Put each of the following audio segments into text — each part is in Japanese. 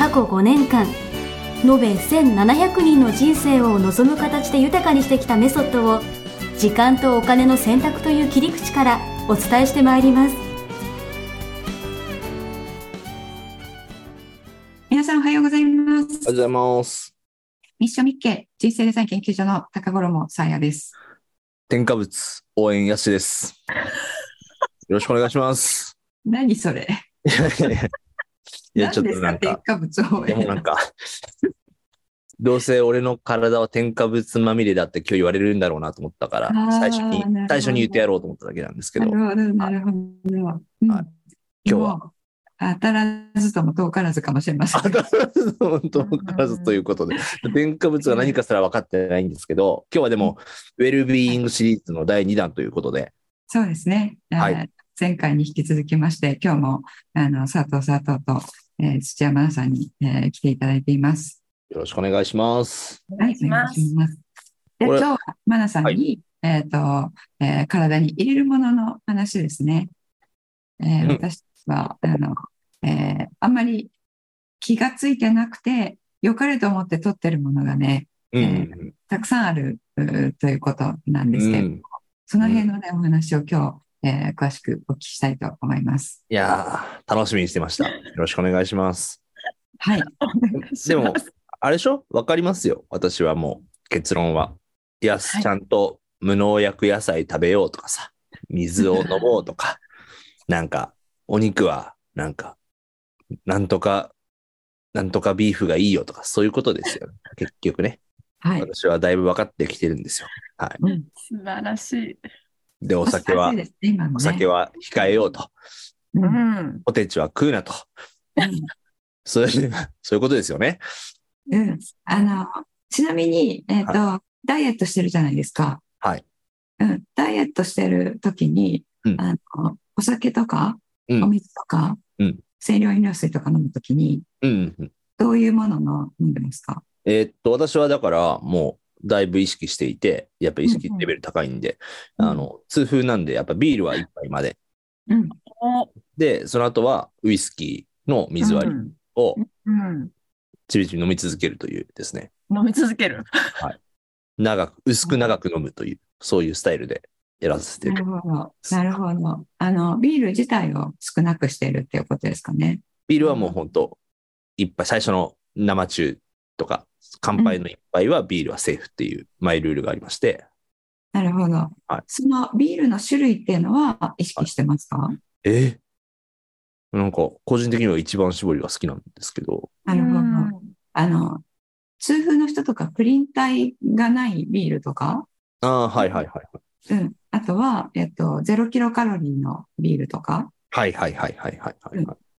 過去5年間延べ1700人の人生を望む形で豊かにしてきたメソッドを時間とお金の選択という切り口からお伝えしてまいります皆さんおはようございます。おはようございます。ミッションミッケ人生デザイン研究所の高頃もさあやです。添加物応援やしです。よろしくお願いします。何それいやちょっとなんか、何でもなんか、どうせ俺の体は添加物まみれだって今日言われるんだろうなと思ったから最初に最初に言ってやろうと思っただけなんですけど、なるほど、なるほど。うん。はい今日は。当たらずとも遠からずかもしれません。あだ本当からずということで、添加物が何かすら分かってないんですけど、今日はでも、ウェルビーイングシリーズの第2弾ということで、そうですね。はい。えー前回に引き続きまして、今日もあの佐藤佐藤と、えー土屋真奈さんに、えー来ていただいています。よろしくお願いします。はい、お願いします。で、今日はマナさんに、はえっ、と、えー体に入れるものの話ですね。えーうん私は、あの、えーあんまり気がついてなくて、良かれと思って取ってるものがね、うん。えたくさんあるということなんですけど、うんその辺のね、お話を今日、えー詳しくお聞きしたいと思います。いやー、楽しみにしてました。よろしくお願いします。はい。でも、あれでしょ？わかりますよ。私はもう、結論は。いや、はいちゃんと無農薬野菜食べようとかさ、水を飲もうとか、なんか、お肉は、なんか、なんとか、なんとかビーフがいいよとか、そういうことですよね。結局ね。はい。私はだいぶ分かってきてるんですよ。はい。うん素晴らしい。で、お酒はねお酒は控えようと。うんううんん。ポテチは食うなと。そういう、そういうことですよね。うん。あの、ちなみに、えっ、と、ダイエットしてるじゃないですか。はい。うん。ダイエットしてる時に、うんあの、お酒とか、うんお水とか、うん清涼飲料水とか飲む時に、うんうん。どういうものの飲んでますか？えーっと、私はだからもうだいぶ意識していて、やっぱ意識レベル高いんで、うんあの、痛風なんで、やっぱビールは一杯まで。うん。おで、その後はウイスキーの水割りうんをうん。ちびちび飲み続けるというですね、飲み続ける。長く、薄く長く飲むという、そういうスタイルでやらせてなるほど。なるほど。あの、ビール自体を少なくしているっていうことですかね。ビールはもう本当一杯、最初の生中とか、乾杯の一杯はビールはセーフっていうマイルールがありまして、なるほど。はい。そのビールの種類っていうのは意識してますか、え？ーなんか、個人的には一番搾りが好きなんですけど、なるほど。うん。あの、痛風の人とかプリン体がないビールとか、ああ、はいはいはいはい。うん。あとは、えっと、ゼロキロカロリーのビールとか、はいはいはいはいはいはい、はい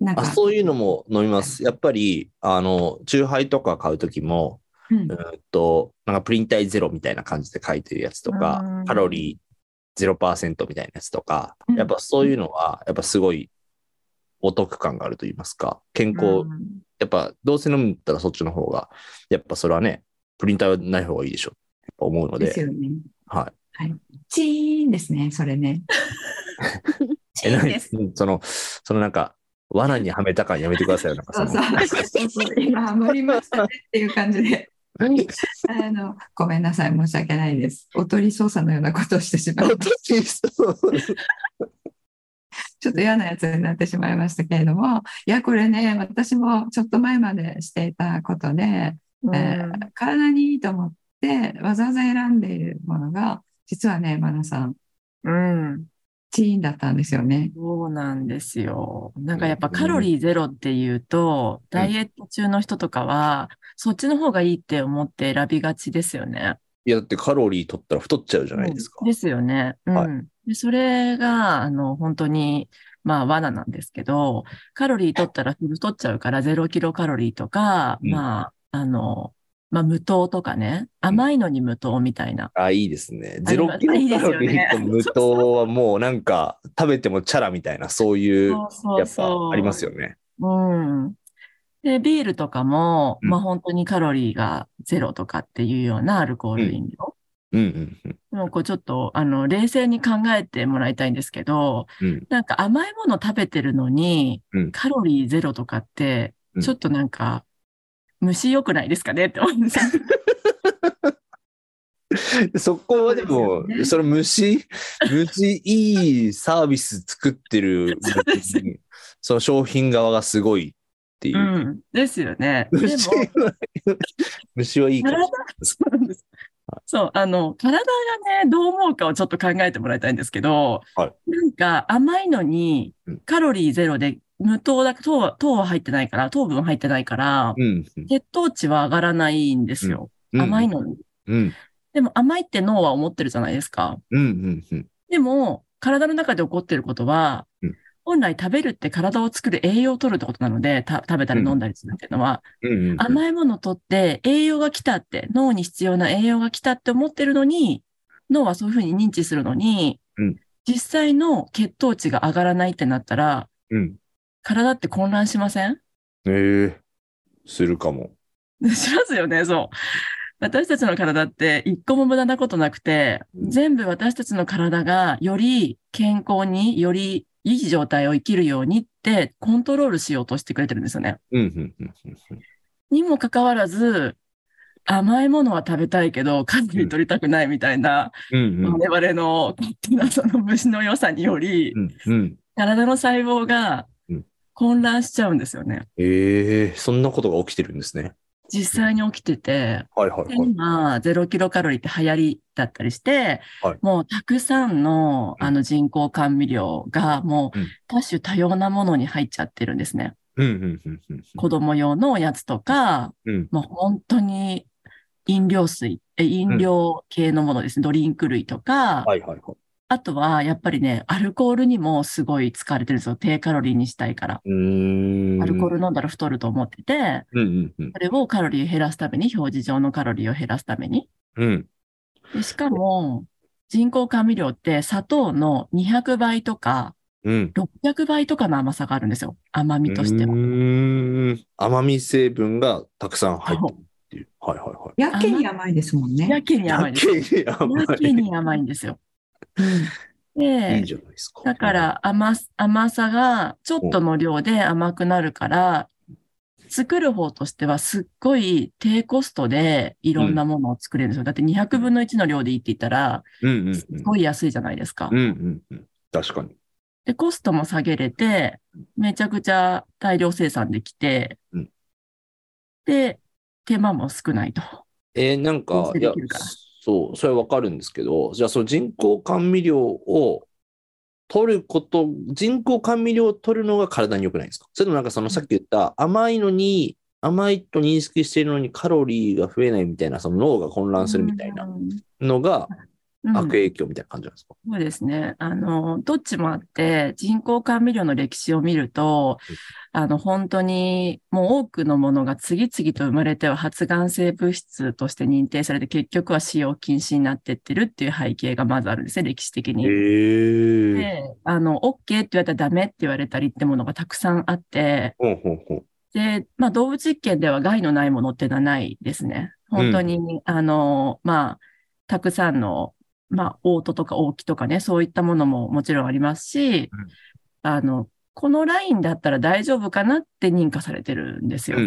なんか、あ。そういうのも飲みます。やっぱり、あの、チューハイとか買うときも、うんうーんと、なんかプリン体ゼロみたいな感じで書いてるやつとかうん、カロリー0%みたいなやつとかうん、やっぱそういうのは、やっぱすごいお得感があると言いますか、健康、うんやっぱどうせ飲むんだったらそっちの方が、やっぱそれはね、プリン体はない方がいいでしょ、やっぱ思うので、ですよね。はい。チーンですね、それね。え、何？ですうんその、そのなんか、罠にはめた感やめてくださいよ、なんかその。そうそう。今、ハマりましたねっていう感じで。何あの、ごめんなさい、申し訳ないです。おとり捜査のようなことをしてしまいました。ちょっと嫌なやつになってしまいましたけれども、いや、これね、私もちょっと前までしていたことで、えー体にいいと思ってわざわざ選んでいるものが、実はね、マナさん、うん。チーンだったんですよね。そうなんですよ。なんかやっぱカロリーゼロっていうと、うんダイエット中の人とかは、そっちの方がいいって思って選びがちですよね。いや、だってカロリー取ったら太っちゃうじゃないですか。ですよね。うん。はいでそれが、あの、本当に、まあ罠なんですけど、カロリー取ったら太っちゃうから0キロカロリーとか、うんまあ、あの、まあ無糖とかね、甘いのに無糖みたいな。あ、いいですね。ゼロキロいいですカロリーと無糖はもうなんか食べてもチャラみたいな、そういう、やっぱありますよね。うん。で、ビールとかも、うんまあ本当にカロリーがゼロとかっていうようなアルコール飲料。うんうんうん。でもこうちょっと、あの、冷静に考えてもらいたいんですけど、うんなんか甘いもの食べてるのにうん、カロリーゼロとかってう、んちょっとなんか、虫良くないですかねって思うんですよ。そこはでもそうでねその虫、虫いいサービス作ってるそその商品側がすごいっていうう。ん。ですよね。虫は、虫はいいかもし体そうなんです。そう、あの、体がね、どう思うかをちょっと考えてもらいたいんですけど、はいなんか甘いのにうんカロリーゼロで無糖だ、糖は、糖は入ってないから、糖分入ってないから。うん血糖値は上がらないんですよ。うん。甘いのに。うん。でも甘いって脳は思ってるじゃないですか。でも、体の中で起こってることは、うん本来食べるって体を作る栄養を取るってことなので、た食べたり飲んだりするっていうのは。甘いものを取って栄養が来たって、脳に必要な栄養が来たって思ってるのに、脳はそういうふうに認知するのに、うん実際の血糖値が上がらないってなったら、うん。体って混乱しません？ええするかも。しますよね、そう。私たちの体って一個も無駄なことなくて、うん全部私たちの体がより健康に、よりいい状態を生きるようにってコントロールしようとしてくれてるんですよね。にもかかわらず、甘いものは食べたいけど、カロリー取りたくないみたいな。我々の勝手なその虫の良さにより、うんうん。体の細胞がうん混乱しちゃうんですよね。ええそんなことが起きてるんですね。実際に起きてて、ではいはいはい。今、ゼロキロカロリーって流行りだったりして、はいもうたくさんのうんあの人工甘味料がもううん多種多様なものに入っちゃってるんですね。うんうんうんうん子供用のおやつとか、うん。もう本当に飲料水、え飲料系のものですね。ドリンク類とか、はいはいはい。あとはやっぱりね、アルコールにもすごい使われてるんですよ。低カロリーにしたいから。アルコール飲んだら太ると思ってて、うんうんうん。それをカロリーを減らすために、表示上のカロリーを減らすために。うん。でしかも、人工甘味料って砂糖の200倍とかうん。600倍とかの甘さがあるんですよ。甘みとしてうは。ーん。甘み成分がたくさん入ってるっていう。はいはいはい。やけに甘いですもんね。やけに甘いです。やけに甘い。やけに甘いんですよ。いいで、じゃないですか。だか、ら甘す、甘さがちょっとの量で甘くなるから、作る方としてはすっごい低コストでいろんなものを作れるんですよ。だって200分の1の量でいいって言ったら、うんうんうん。すごい安いじゃないですか。うんうんうん。確かに。で、コストも下げれて、めちゃくちゃ大量生産できてうん、で、手間も少ないと。えーなん合か、いやそう、それはわかるんですけど、じゃあその人工甘味料を取ること、人工甘味料を取るのが体に良くないんですか？それともなんかそのさっき言った甘いのに、甘いと認識しているのにカロリーが増えないみたいな、その脳が混乱するみたいなうんのがうん悪影響みたいな感じなんですか、そうですね。あの、どっちもあって、人工甘味料の歴史を見るとうん、あの、本当にもう多くのものが次々と生まれては発がん性物質として認定されて、結局は使用禁止になってってるっていう背景がまずあるんですね、歴史的に。へえ。で、あの、OK って言われたらダメって言われたりってものがたくさんあって、ほうほうほう。で、まあ、動物実験では害のないものっていうのはないですね。本当に、あの、まあ、たくさんの、まあ、オートとかオーキとかね、そういったものももちろんありますし、うんあの、このラインだったら大丈夫かなって認可されてるんですよ。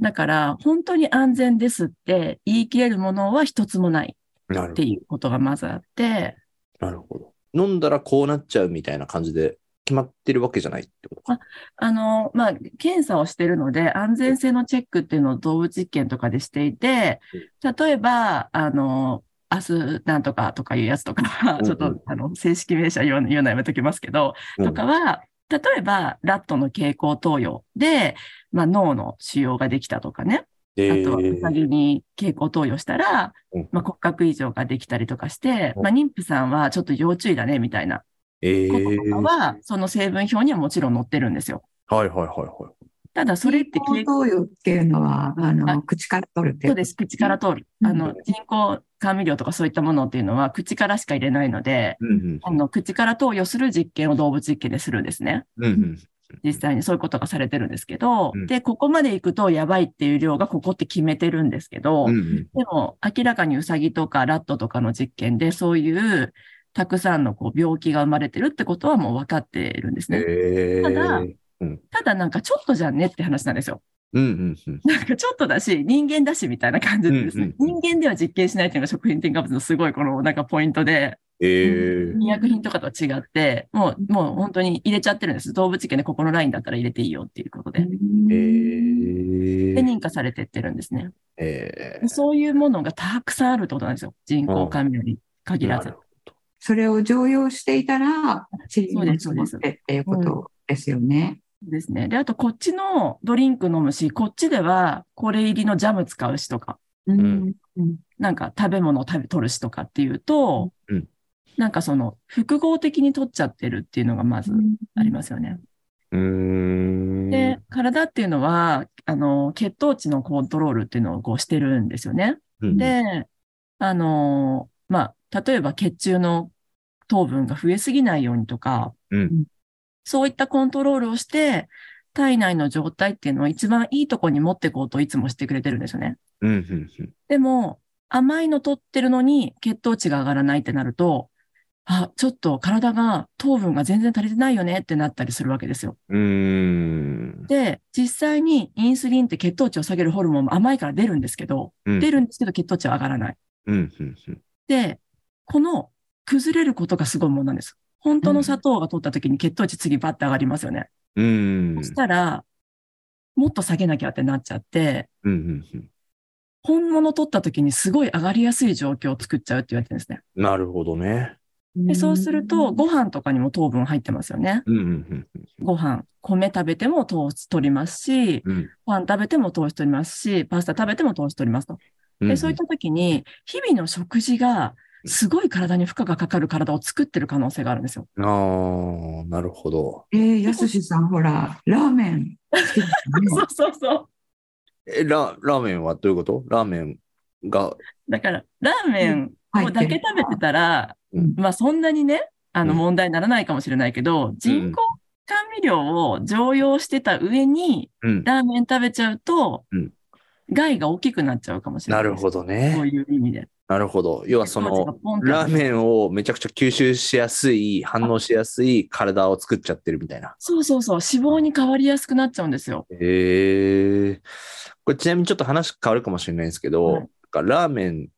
だから、本当に安全ですって言い切れるものは一つもない。っていうことがまずあって、なるほど。飲んだらこうなっちゃうみたいな感じで決まってるわけじゃないってことか？あの、まあ、検査をしてるので、安全性のチェックっていうのを動物実験とかでしていて、例えば、あの、明日なんとかとかいうやつとか、うんちょっと、あの、正式名称言うのやめときますけど、とかは、例えば、ラットの経口投与で、まあ、脳の腫瘍ができたとかね。えあとは、ウサギに経口投与したらうん、まあ、骨格異常ができたりとかして、うんまあ、妊婦さんはちょっと要注意だね、みたいなええこととかは、その成分表にはもちろん載ってるんですよ。はいはいはいはい。ただ、それって人工投与っていうのは、あの、あ口から取るっていそうです、口から通る。うんあの、人工甘味料とかそういったものっていうのは、口からしか入れないので、うんうんあの、口から投与する実験を動物実験でするんですね。うんうん実際にそういうことがされてるんですけど、うんで、ここまで行くとやばいっていう量がここって決めてるんですけど、うんうんでも明らかにウサギとかラットとかの実験でそういうたくさんのこう病気が生まれてるってことはもう分かってるんですね。ええただうんただなんかちょっとじゃんねって話なんですよ。うんうんうん。なんかちょっとだし、人間だしみたいな感じでですね、うんうん人間では実験しないっていうのが食品添加物のすごいこのなんかポイントで、ええ医薬品とかとは違って、もう、もう本当に入れちゃってるんです。動物験でここのラインだったら入れていいよっていうことで。えで、認可されてってるんですね。えでそういうものがたくさんあるってことなんですよ。人工甘味料に限らず。それを常用していたら、尻そうにですそうです積もっていうことですよね。ですね。で、あとこっちのドリンク飲むし、こっちではこれ入りのジャム使うしとか、うんなんか食べ物を食べ、取るしとかっていうと、うんなんかその複合的に取っちゃってるっていうのがまずありますよね。うーん。で、体っていうのは、あの、血糖値のコントロールっていうのをこうしてるんですよね。うん、で、あの、まあ、例えば血中の糖分が増えすぎないようにとか、うんそういったコントロールをして、体内の状態っていうのを一番いいとこに持っていこうといつもしてくれてるんですよね。うんうんうんでも、甘いの取ってるのに血糖値が上がらないってなると、あ、ちょっと体が糖分が全然足りてないよねってなったりするわけですよ。うーん。で、実際にインスリンって血糖値を下げるホルモンも甘いから出るんですけど、うん出るんですけど血糖値は上がらない。うんうんうんで、この崩れることがすごいものなんです。本当の砂糖が取った時に血糖値次バッて上がりますよね。うーん。そしたら、もっと下げなきゃってなっちゃって、うんうんうん本物取った時にすごい上がりやすい状況を作っちゃうって言われてるんですね。なるほどね。でそうすると、ご飯とかにも糖分入ってますよね。うんうんご飯、米食べても糖質取りますし、うんうんパン食べても糖質取りますし、パスタ食べても糖質取りますと。うん。で、そういった時に、日々の食事がすごい体に負荷がかかる体を作ってる可能性があるんですよ。ああ、なるほど。えー、やすしさん、ほら、ラーメン。そうそうそう。え、ラ、ラーメンはどういうこと？ラーメンが、だから、ラーメン入をだけ食べてたら、うんまあそんなにね、あのうん問題にならないかもしれないけど、人工甘味料を常用してた上に、うん。ラーメン食べちゃうとうん、害が大きくなっちゃうかもしれな。ないるほどそうね。いう意味で。なるほど。要はその、ラーメンをめちゃくちゃ吸収しやすい、反応しやすい体を作っちゃってるみたいな。そうそうそう、脂肪に変わりやすくなっちゃうんですよ。へえ。これちなみにちょっと話変わるかもしれないんですけど、はいラーメン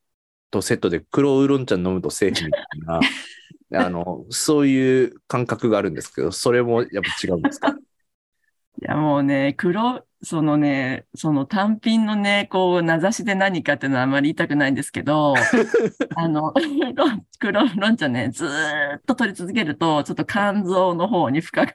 とセットで黒ウーロン茶飲むとセーフみたいな、あの、そういう感覚があるんですけど、それもやっぱ違うんですか？いやもうね、黒、そのね、その単品のね、こう、名指しで何かっていうのはあまり言いたくないんですけど、あの、ロン黒ロン茶ね、ずーっと取り続けると、ちょっと肝臓の方に負荷が。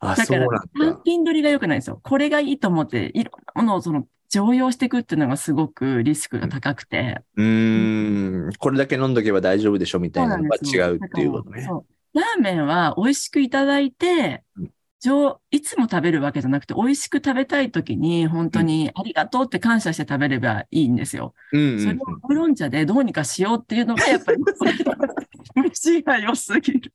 あ、だから、単だ。品取りが良くないんですよ。これがいいと思って、いろんなものをその、常用していくっていうのがすごくリスクが高くて。うーん、これだけ飲んどけば大丈夫でしょみたいなのが違うっていうことね。ラーメンは美味しくいただいてうん、上いつも食べるわけじゃなくて、美味しく食べたい時に、本当にありがとうって感謝して食べればいいんですよ。うんうんうんそれをウーロン茶でどうにかしようっていうのが、やっぱり、虫が良すぎる。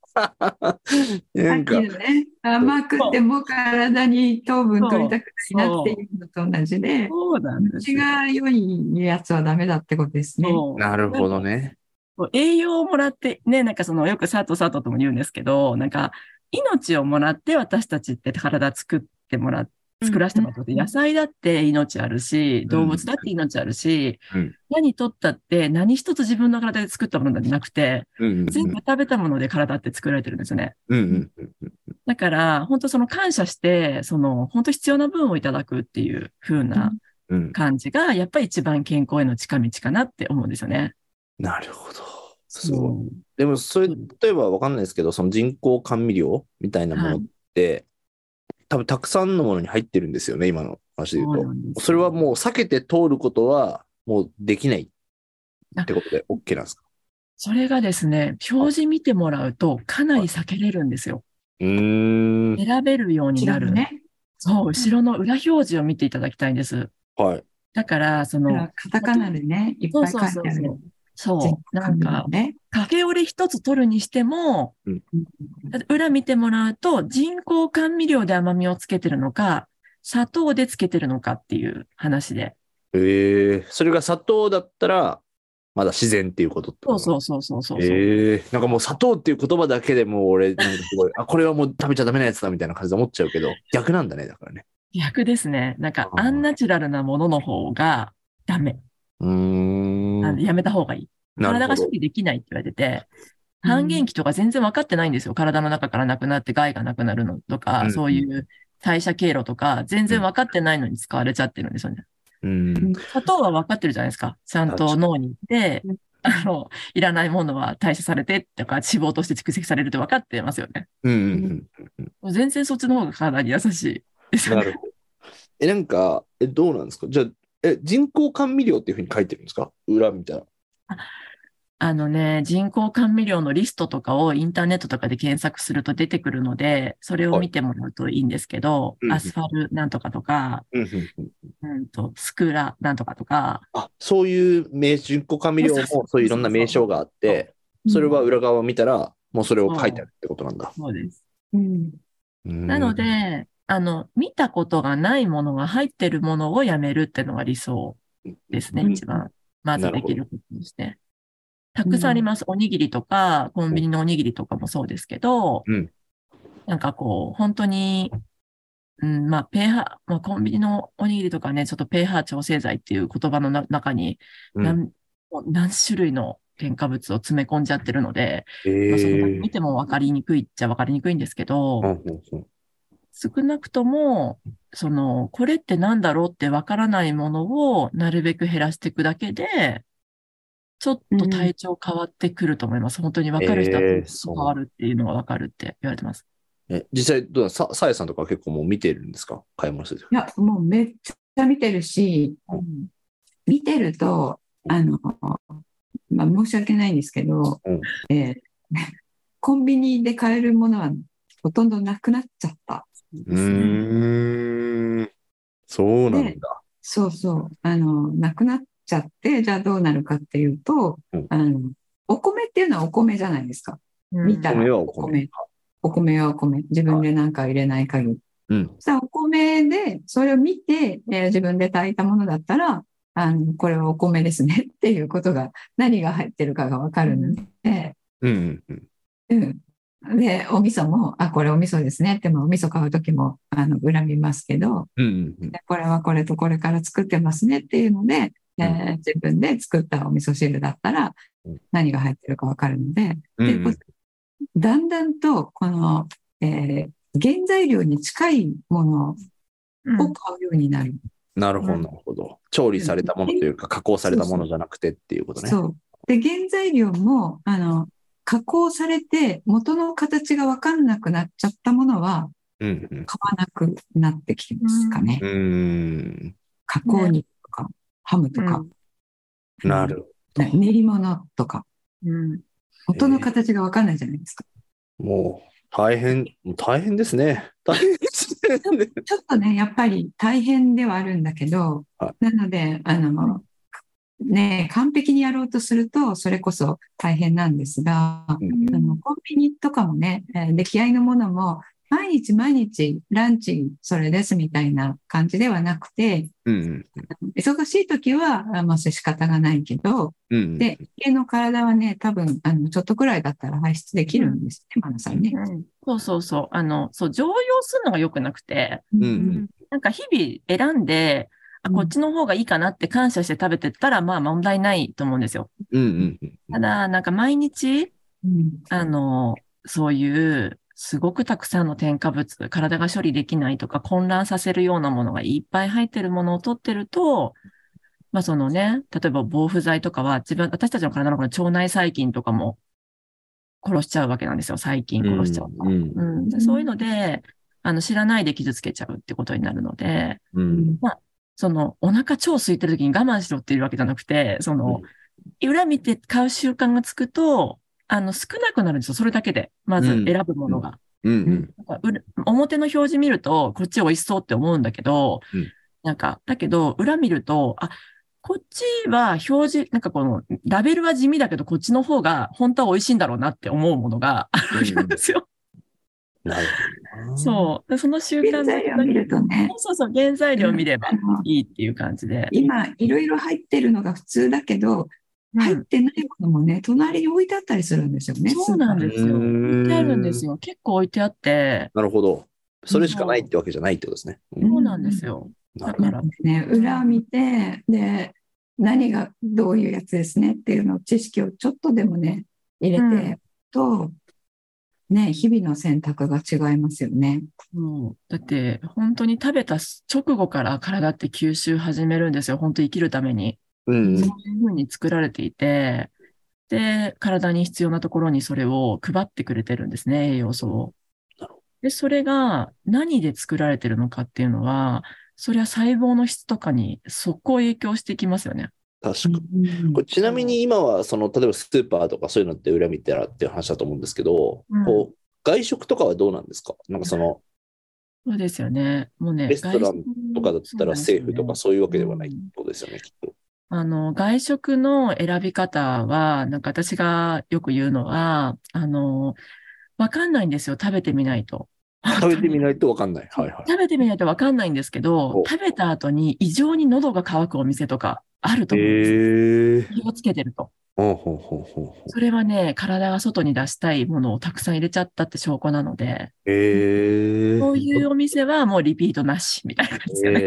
なんね、甘くても体に糖分取りたくないなっていうのと同じで、そうなんです。が良いやつはダメだってことですね。なるほどね。栄養をもらって、ね、なんかその、よく佐藤佐藤とも言うんですけど、なんか、命をもらって私たちって体作ってもらっ作らせてもらって、うん野菜だって命あるし、動物だって命あるし、うん何取ったって何一つ自分の体で作ったものじゃなくて、全部食べたもので体って作られてるんですよね。だから、本当その感謝して、その本当必要な分をいただくっていう風なうん。感じが、やっぱり一番健康への近道かなって思うんですよね。なるほど。すごい。でも、それ、例えばわかんないですけど、その人工甘味料みたいなものって、多分たくさんのものに入ってるんですよね、今の話で言うと。そうそれはもう避けて通ることはもうできないってことで OK なんですか？それがですね、表示見てもらうとかなり避けれるんですよ。うーん。選べるようになる。ね。そう、後ろの裏表示を見ていただきたいんです。はい。だから、その、カタカナでね、いっぱい書いてあそうそうそうる。そう、なんか、ね。カフェオレ一つ取るにしても、だって裏見てもらうと、人工甘味料で甘みをつけてるのか、砂糖でつけてるのかっていう話で。ええそれが砂糖だったら、まだ自然っていうことそうそうそうそうそうそう。ええなんかもう砂糖っていう言葉だけでもう俺、なんかすごい、あ、これはもう食べちゃダメなやつだみたいな感じで思っちゃうけど、逆なんだね、だからね。逆ですね。なんか、アンナチュラルなものの方がダメ。うーん。あのやめた方がいい。体が処理できないって言われてて、半減期とか全然分かってないんですよ。体の中からなくなって害がなくなるのとか、うんそういう代謝経路とか、全然分かってないのに使われちゃってるんですよね。うん。砂糖は分かってるじゃないですか。ちゃんと脳に行ってうん、あの、いらないものは代謝されてとか、脂肪として蓄積されるって分かってますよね。うんうんうん。全然そっちの方が体に優しいですよね。なるほど。え、なんか、え、どうなんですか？じゃあ、え、人工甘味料っていうふうに書いてるんですか？裏見たら。あのね、人工甘味料のリストとかをインターネットとかで検索すると出てくるので、それを見てもらうといいんですけど、うんアスファルなんとかとか、うんと、スクラなんとかとか、あ、そういう名、人工甘味料もそういういろんな名称があって、それは裏側を見たら、もうそれを書いてあるってことなんだ。そう。です。うん。ななの、で、あの、見たことがないものが入ってるものをやめるっていうのが理想ですね、うん一番。まずできることとして。たくさんあります。おにぎりとか、コンビニのおにぎりとかもそうですけど、うんなんかこう、本当に、うん、まあ、ペーハー、まあ、コンビニのおにぎりとかね、ちょっとペーハー調整剤っていう言葉のな中にうん何、何種類の添加物を詰め込んじゃってるので、えまあ、そのー見ても分かりにくいっちゃ分かりにくいんですけど、少なくとも、その、これって何だろうってわからないものをなるべく減らしていくだけで、ちょっと体調変わってくると思います。本当にわかる人は変わるっていうのがわかるって言われてます。え、実際どうだ？さ、さえさんとか結構もう見てるんですか？買い物するときいや、もうめっちゃ見てるし、見てると、あの、まあ、申し訳ないんですけど、うん。えーコンビニで買えるものはほとんどなくなっちゃった。うーん。そうなんだ。そうそう。あの、なくなっちゃって、じゃあどうなるかっていうと、うんあの、お米っていうのはお米じゃないですか。見たらお米はおお米米。お米はお米。自分で何か入れない限り。うん。さあ、お米で、それを見て、えー自分で炊いたものだったら、あの、これはお米ですねっていうことが、何が入ってるかがわかるので、うんうんうん。うん。で、お味噌も、あ、これお味噌ですねって、もお味噌買うときも、あの、恨みますけど、うんうんうん。でこれはこれとこれから作ってますねっていうので、えーうん自分で作ったお味噌汁だったらうん何が入ってるかわかるので、うんでこうだんだんとこの、えー原材料に近いものうんを買うようになる。なるほど、うんなるほど。調理されたものというか、加工されたものじゃなくてっていうことね。そう。で、原材料も、あの、加工されて元の形がわかんなくなっちゃったものはうんうん。買わなくなってきますかね。うーん。加工肉とか、ハムとか、なるね練り物とか、うん元の形がわかんないじゃないですか。もう、大変、大変ですね。大変ですね。ちょっとね、やっぱり大変ではあるんだけど、はなので、あの、ね、完璧にやろうとすると、それこそ大変なんですが、うんあのコンビニとかもね、えー出来合いのものも、毎日毎日ランチそれですみたいな感じではなくて、うん忙しい時は、あまあ、仕方がないけど、うん。うん。で、家の体はね、多分、あの、ちょっとくらいだったら排出できるんですね、マナさんね。うんそうそうそう。あの、そう、常用するのが良くなくて、うんうんなんか日々選んで、あ、うんこっちの方がいいかなって感謝して食べてったら、まあ問題ないと思うんですよ。うんうんうん。ただ、なんか毎日、うんあの、そういう、すごくたくさんの添加物、体が処理できないとか混乱させるようなものがいっぱい入ってるものを取ってると、まあそのね、例えば防腐剤とかは自分、私たちの体のこの腸内細菌とかも殺しちゃうわけなんですよ。細菌殺しちゃうと。うんうんでそういうので、あの、知らないで傷つけちゃうってことになるので、うんその、お腹超空いてる時に我慢しろっていうわけじゃなくて、その、裏見て買う習慣がつくと、あの、少なくなるんですよ。それだけで。まず選ぶものが。うんうん。なんか裏表の表示見ると、こっち美味しそうって思うんだけど、うんなんか、だけど、裏見ると、あ、こっちは表示、なんかこの、ラベルは地味だけど、こっちの方が本当は美味しいんだろうなって思うものがあるんですよ。なるほどな。そう。でその習慣原材料見るとね、そうそうそう、原材料見ればいいっていう感じで。今、いろいろ入ってるのが普通だけど、入ってないものもね、隣に置いてあったりするんですよね。そうなんですよ。置いてあるんですよ。結構置いてあって、なるほど。それしかないってわけじゃないってことですね。うんそうなんですよ。だから、ね、裏を見て、で、何がどういうやつですねっていうのを知識をちょっとでもね、入れてと、ね、日々の選択が違いますよね。そうだって、本当に食べた直後から体って吸収始めるんですよ。本当生きるために。うんそういうふうに作られていて、で、体に必要なところにそれを配ってくれてるんですね、栄養素を。で、それが何で作られてるのかっていうのは、それは細胞の質とかに速攻影響してきますよね。確かに。これちなみに今は、その、例えばスーパーとかそういうのって裏見たらっていう話だと思うんですけど、うんこう、外食とかはどうなんですか？なんかその、そうですよね。もうね、レストランとかだったらセーフとかそういうわけではないってうんことですよね、きっと。あの、外食の選び方は、なんか私がよく言うのは、あの、わかんないんですよ。食べてみないと。食べてみないとわかんない。はいはい。食べてみないとわかんないんですけどお、食べた後に異常に喉が渇くお店とかあると思うんです。気をつけてると。ほうほうほうほうほそれはね、体が外に出したいものをたくさん入れちゃったって証拠なので、え。そういうお店はもうリピートなしみたいな感じですよね。へ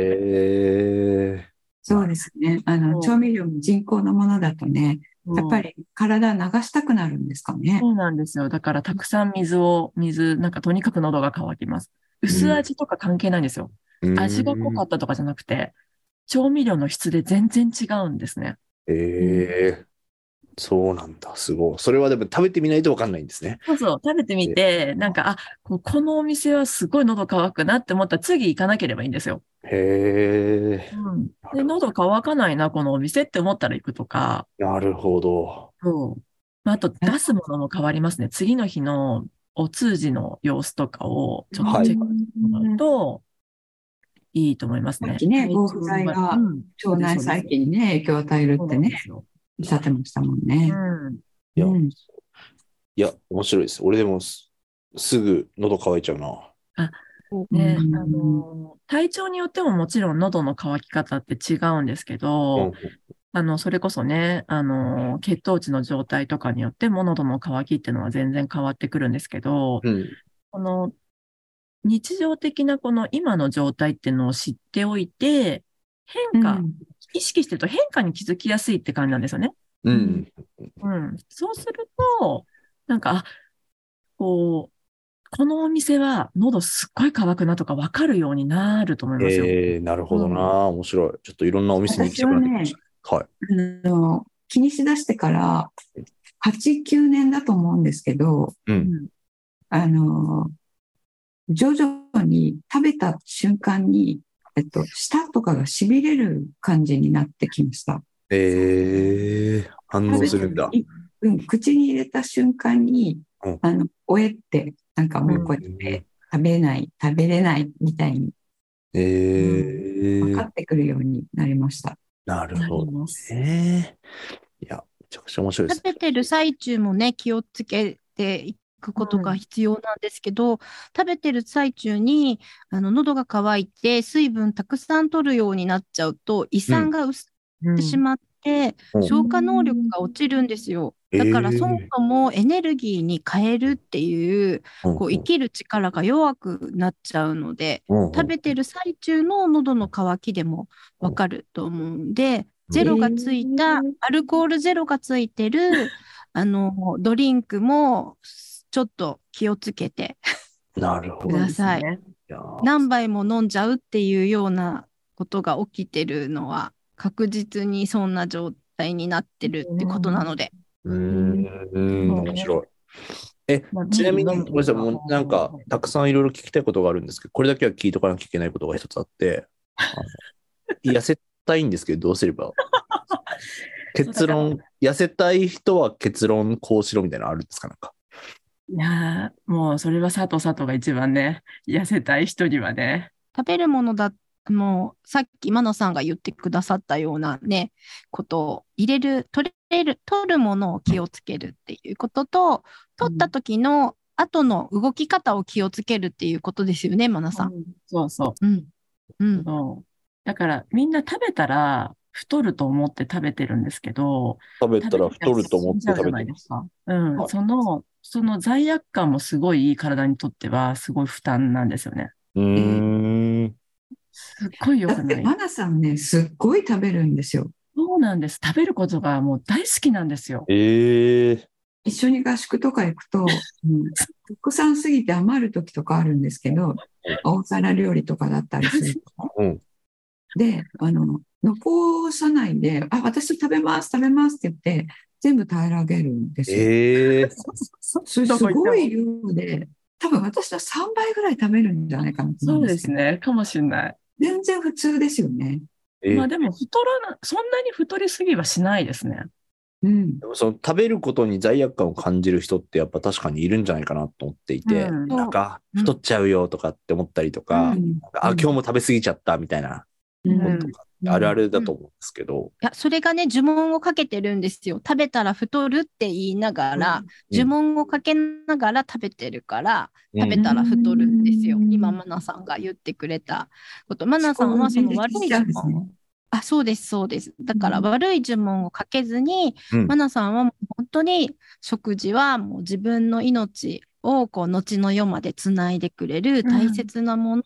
え。そうですね。あの、調味料も人工のものだとね、やっぱり体流したくなるんですかね。そうなんですよ。だからたくさん水を、水、なんかとにかく喉が渇きます。薄味とか関係ないんですよ。味が濃かったとかじゃなくて、調味料の質で全然違うんですね。へえ。そうなんだ。すごい。それはでも食べてみないとわかんないんですね。そうそう、食べてみて、なんか、あ、ここのお店はすごい喉乾くなって思ったら次行かなければいいんですよ。へえ。うん。で、喉乾かないな、このお店って思ったら行くとか、なるほど。そう。まああと、出すものも変わりますね。次の日のお通じの様子とかをちょっとチェックしてもらうと、いいと思いますね。さっきね防腐剤がうん腸内細菌にね、影響を与えるそうってね、なんですよ。おってましたもんね。うん。いや、うんいや、面白いです。俺でもすすぐ喉乾いちゃうな。ね、うんあの、体調によってももちろん喉の渇き方って違うんですけど、あの、それこそね、あの、血糖値の状態とかによっても喉の渇きっていうのは全然変わってくるんですけど、うん。この日常的なこの今の状態っていうのを知っておいて、変化、うん意識してると変化に気づきやすいって感じなんですよね。うん。うん。そうすると、なんか、あ、こう、このお店は喉すっごい乾くなとか分かるようになると思いますよ。えー、なるほどな。面白い。ちょっといろんなお店に行きたくなってきました。はい。あの気にしだしてから8、9年だと思うんですけど、うん。あの、徐々に食べた瞬間に、えっと、舌とかが痺れる感じになってきました。えー、反応するんだ。いうん、口に入れた瞬間にうん、あの、おえって、なんかもうこうやって食べない、食べれないみたいにえー、分かってくるようになりました。ななるほどります。ね。いや、めちゃくちゃ面白いです食。べてる最中もね、気をつけていくことが必要なんですけど、食べてる最中に、あの、喉が渇いて、水分たくさん取るようになっちゃうと、胃酸が薄うんってしまって、うん。消化能力が落ちるんですよ。だから、えー。そもそもエネルギーに変えるっていう、こう、生きる力が弱くなっちゃうので、うんうん。食べてる最中の喉の渇きでもわかると思うんで、ゼロがついた、アルコールゼロがついてる、あの、ドリンクも、ちょっと気をつけてなるほど。ください。何杯も飲んじゃうっていうようなことが起きてるのは、確実にそんな状態になってるってことなので。うーん、うん面白い。えまあ、ちなみに、ごめんなさい、もうなんか、たくさんいろいろ聞きたいことがあるんですけど、これだけは聞いとかなきゃいけないことが一つあって、痩せたいんですけど、どうすれば 結論、痩せたい人は結論こうしろみたいなのあるんですか？なんか。いやーもうそれは佐藤佐藤が一番ね、痩せたい人にはね。食べるものだ、もうさっきマノさんが言ってくださったようなね、ことを入れる、取れる、取るものを気をつけるっていうことと、取った時の後の動き方を気をつけるっていうことですよね、マナさん。そうそう。うん。うん。そうだからみんな食べたら太ると思って食べてるんですけど、食べたら太ると思って食べてます。ないですか。うん。はいその、その罪悪感もすごい体にとってはすごい負担なんですよね。うーん。すっごい良だって、くない。マナさんね、すっごい食べるんですよ。そうなんです。食べることがもう大好きなんですよ。ええ一緒に合宿とか行くと、うん、たくさんすぎて余る時とかあるんですけど、大皿料理とかだったりすると。うん。で、あの、残さないで、あ、私食べます、食べますって言って、全部平らげるんですよ。ええそれすごい量で、多分私の3倍ぐらい食べるんじゃないかなと思そううんですすね。かもしれない。全然普通ですよね。えまあでも太らな、そんなに太りすぎはしないですね。うん。でもその食べることに罪悪感を感じる人ってやっぱ確かにいるんじゃないかなと思っていて、うんなんか太っちゃうよとかって思ったりとか、うんかあ、今日も食べ過ぎちゃったみたいなととか、あるあるだと思うんですけど、いや、それがね、呪文をかけてるんですよ。食べたら太るって言いながら、呪文をかけながら食べてるから、食べたら太るんですよ。うん。今、マナさんが言ってくれたこと。マナさんはその悪い呪文。を、あ、そうです、そうです。だからうん。悪い呪文をかけずに、うん。マナさんは本当に食事はもう自分の命をこう後の世までつないでくれる大切なもの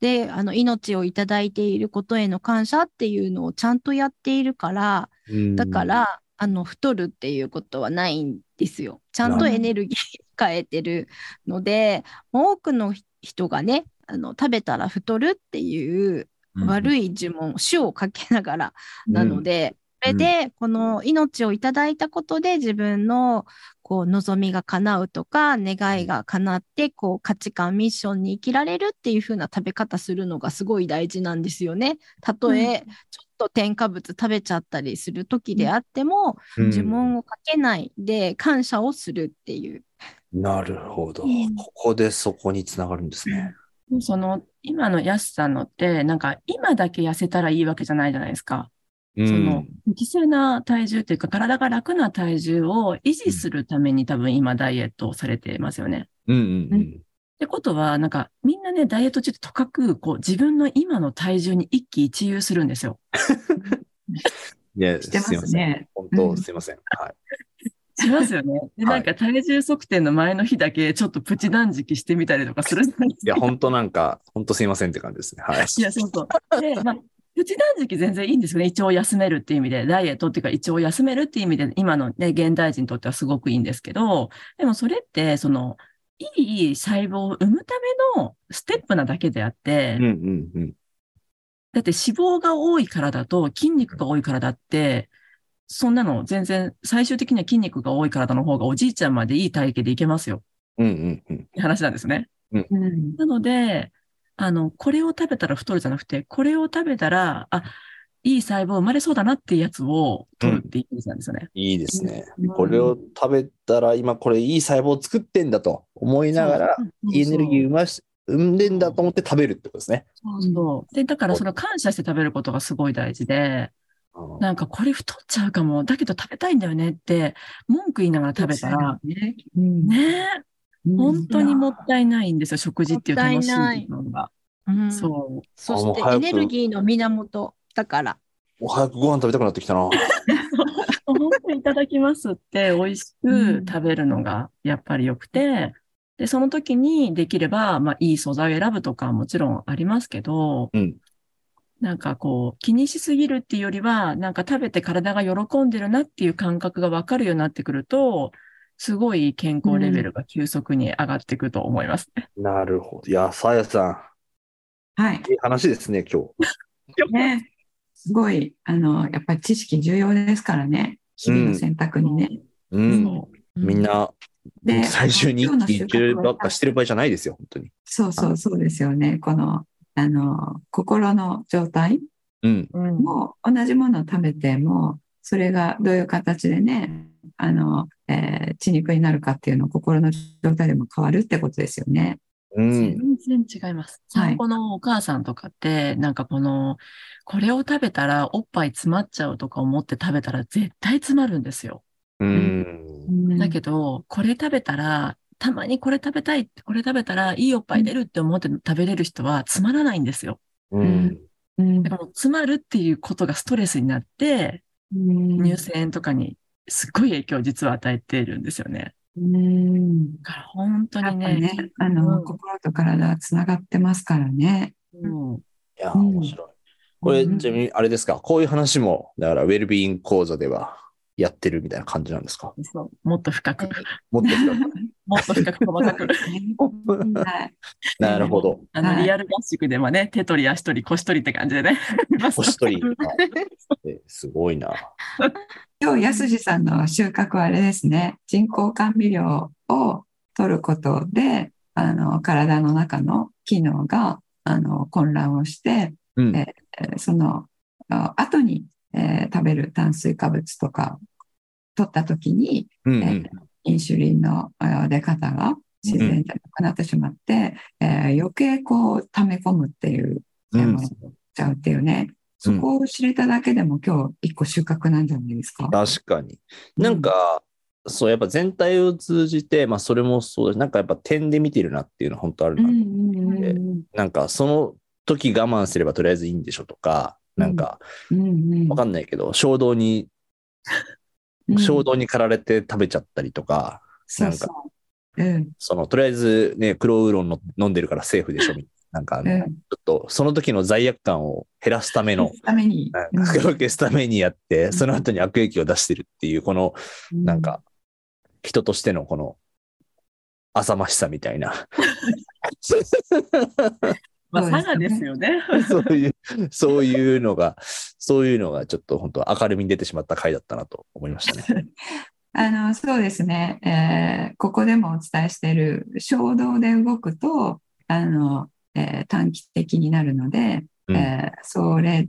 で、あの命をいただいていることへの感謝っていうのをちゃんとやっているから、うんだから、あの太るっていうことはないんですよ。ちゃんとエネルギー変えてるので、多くの人がね、あの食べたら太るっていう悪い呪文、死をかけながらなので、それでこの命をいただいたことで自分のこう望みが叶うとか願いが叶ってこう価値観ミッションに生きられるっていう風な食べ方するのがすごい大事なんですよね。たとえちょっと添加物食べちゃったりする時であっても、うん呪文をかけないで感謝をするっていう。なるほど。うんここでそこにつながるんですね。その、今の安さんのって、なんか今だけ痩せたらいいわけじゃないじゃないですか。うんその、適正な体重というか、体が楽な体重を維持するために多分今ダイエットをされてますよね。うんうんうん。ってことは、なんか、みんなね、ダイエット中ってとかく、こう、自分の今の体重に一喜一憂するんですよ。いや、してます。ね。本当、うんすいません。はい。しますよね。で、はいなんか体重測定の前の日だけ、ちょっとプチ断食してみたりとかするじゃないですいや、か。本当なんか、本当すいませんって感じですね。はい。いや、そうそう。で、まあ、プチ断食全然いいんですよね。胃腸を休めるっていう意味で、ダイエットっていうか胃腸を休めるっていう意味で、今のね、現代人にとってはすごくいいんですけど、でもそれって、その、いい細胞を生むためのステップなだけであって、うんうんうん。だって脂肪が多いからだと筋肉が多いからだって、そんなの全然最終的には筋肉が多い体の方がおじいちゃんまでいい体型でいけますようんうんうん。って話なんですね。うん。なので、あの、これを食べたら太るじゃなくて、これを食べたら、あ、いい細胞生まれそうだなっていうやつを取るっていなんですよね。いいですね。うんこれを食べたら、今これいい細胞を作ってんだと思いながら、いいエネルギー生まし、生んでんだと思って食べるってことですね。そうそう。で、だからその感謝して食べることがすごい大事で、なんかこれ太っちゃうかも、だけど食べたいんだよねって文句言いながら食べたら、ね。うんね本当にもったいないんですよ、食事っていう楽しいのが。うんそう。そしてエネルギーの源だから。もう早くご飯食べたくなってきたな。本当にいただきますって美味しく食べるのがやっぱり良くて、で、その時にできれば、まあいい素材を選ぶとかはもちろんありますけど、うんなんかこう気にしすぎるっていうよりは、なんか食べて体が喜んでるなっていう感覚がわかるようになってくると、すごい健康レベルが急速に上がっていくと思いますね。なるほど。いや、さやさはい。ん、いい話ですね、今日。ね。すごい、あの、やっぱり知識重要ですからね。日々の選択にね。うん。そみんな、で最終に一気に今日の収穫はばっかしてる場合じゃないですよ、本当に。そうそうそうですよね。この、あの、心の状態うん。う。うんも同じものを食べても、それがどういう形でね、あの、えー血肉になるかっていうのを心の状態でも変わるってことですよね。うん。全然違います。はい散歩のお母さんとかって、なんかこの、これを食べたらおっぱい詰まっちゃうとか思って食べたら絶対詰まるんですよ。うん。だけど、これ食べたら、たまにこれ食べたいって、これ食べたらいいおっぱい出るって思って食べれる人はつまらないんですよ。うん。うんだからもう詰まるっていうことがストレスになって、うん乳腺とかにすっごい影響を実は与えているんですよね。うんだから本当にね、ぱね、あの、うん心と体はつながってますからね。うんいや、うん面白い。これ、うんちなみにあれですか、こういう話も、だから、ウェルビーイング講座ではやってるみたいな感じなんですか？そうもっと深く、もっと深く もっと深く細かく。はい。なるほど。あの、はいリアル合宿でもね、手取り足取り腰取りって感じでね。星取り。えすごいな。今日、安次さんの収穫はあれですね。人工甘味料を取ることで、あの、体の中の機能が、あの、混乱をして、うん。えーその、あ後に、えー食べる炭水化物とか取った時に、うんえーインシュリンの出方が自然となくなってしまって、えー余計こう溜め込むっていう、うん。ちゃうっていうね。そこを知れただけでも今日一個収穫なんじゃないですか？確かに。なんか、そう、やっぱ全体を通じて、まあ、それもそうだし、なんかやっぱ点で見てるなっていうのは本当あるな。うんうんうんうんなんか、その時我慢すればとりあえずいいんでしょとか、なんか、うんうんわかんないけど、衝動に、うん衝動に駆られて食べちゃったりとか、そうそう。うんその、とりあえずね、黒ウーロンの飲んでるからセーフでしょみたいな。なんかあの、うんちょっと、その時の罪悪感を減らすための、ために。なんか消すためにやって、その後に悪影響を出してるっていう、この、うんなんか、人としてのこの、浅ましさみたいな。まあ、佐賀ですよね。そういう、そういうのが、そういうのがちょっと本当明るみに出てしまった回だったなと思いましたね。あの、そうですね。えーここでもお伝えしている衝動で動くと、あの、えー短期的になるので、うんえーそれ、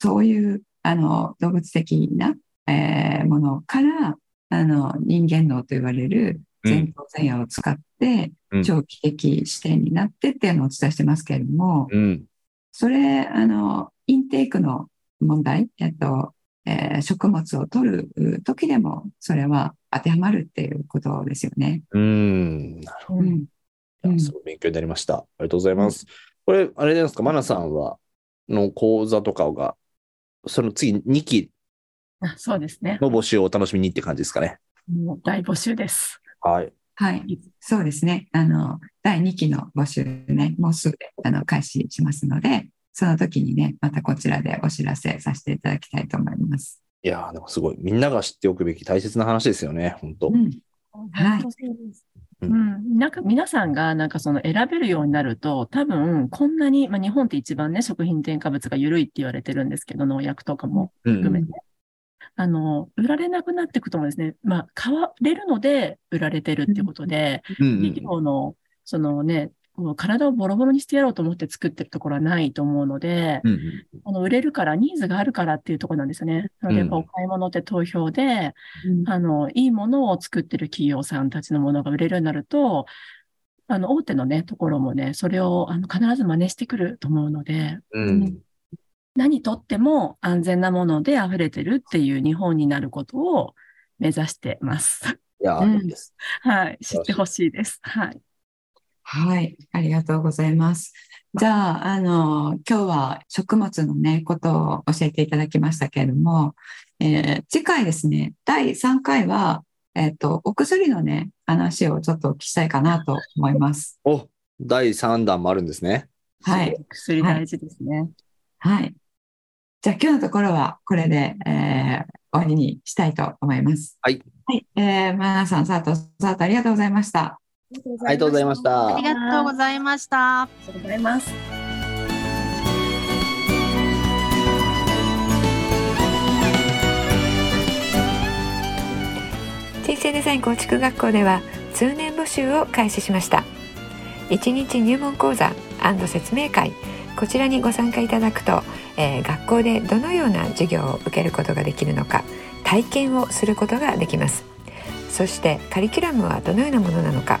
そういう、あの、動物的な、えーものから、あの、人間脳と言われるうん前頭前野を使ってうん、長期的視点になってっていうのをお伝えしてますけれども、うん。それ、あの、インテークの問題、えっと、えー食物を取る時でも、それは当てはまるっていうことですよね。うん。なるほど。うん。いやすごい勉強になりました。ありがとうございます。これ、あれですか、マナさんは、の講座とかが、その次2期あそうですね。の募集をお楽しみにって感じですかね？もう大募集です。はい。はい。そうですね。あの、第2期の募集ね、もうすぐであの開始しますので、その時にね、またこちらでお知らせさせていただきたいと思います。いやーでもすごい。みんなが知っておくべき大切な話ですよね、本当。うん。はいうん。ん、なんか皆さんがなんかその選べるようになると、多分こんなに、まあ、日本って一番ね、食品添加物が緩いって言われてるんですけど、農薬とかもうん。含めて。あの、売られなくなっていくともですね、まあ、買われるので売られてるっていうことで、うん。うん。企業の、そのね、こう体をボロボロにしてやろうと思って作ってるところはないと思うので、うんうんあの売れるから、ニーズがあるからっていうところなんですよね。なので、お買い物って投票で、あの、いいものを作ってる企業さんたちのものが売れるようになると、あの、大手のね、ところもね、それをあの必ず真似してくると思うので、うん何とっても安全なもので溢れてるっていう日本になることを目指してます。いやー、うんいいです。はい。知ってほしいです。はい。はい、ありがとうございます。じゃあ、あの、今日は食物のね、ことを教えていただきましたけれども、えー次回ですね、第3回は、えっ、と、お薬のね、話をちょっとお聞きしたいかなと思います。お、第3弾もあるんですね。はい。薬大事ですね。はい。じゃあ今日のところはこれで、えー終わりにしたいと思います。はい。はい。えー、マナさん、佐藤、佐藤ありがとうございました。ありがとうございましたありがとうございました。ありがとうございます。人生デザイン構築学校では通年募集を開始しました1日入門講座説明会こちらにご参加いただくと、えー、学校でどのような授業を受けることができるのか体験をすることができますそしてカリキュラムはどのようなものなのか、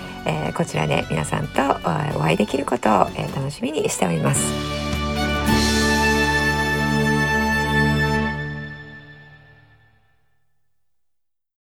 えー、こちらで皆さんとお会いできることを、楽しみにしております。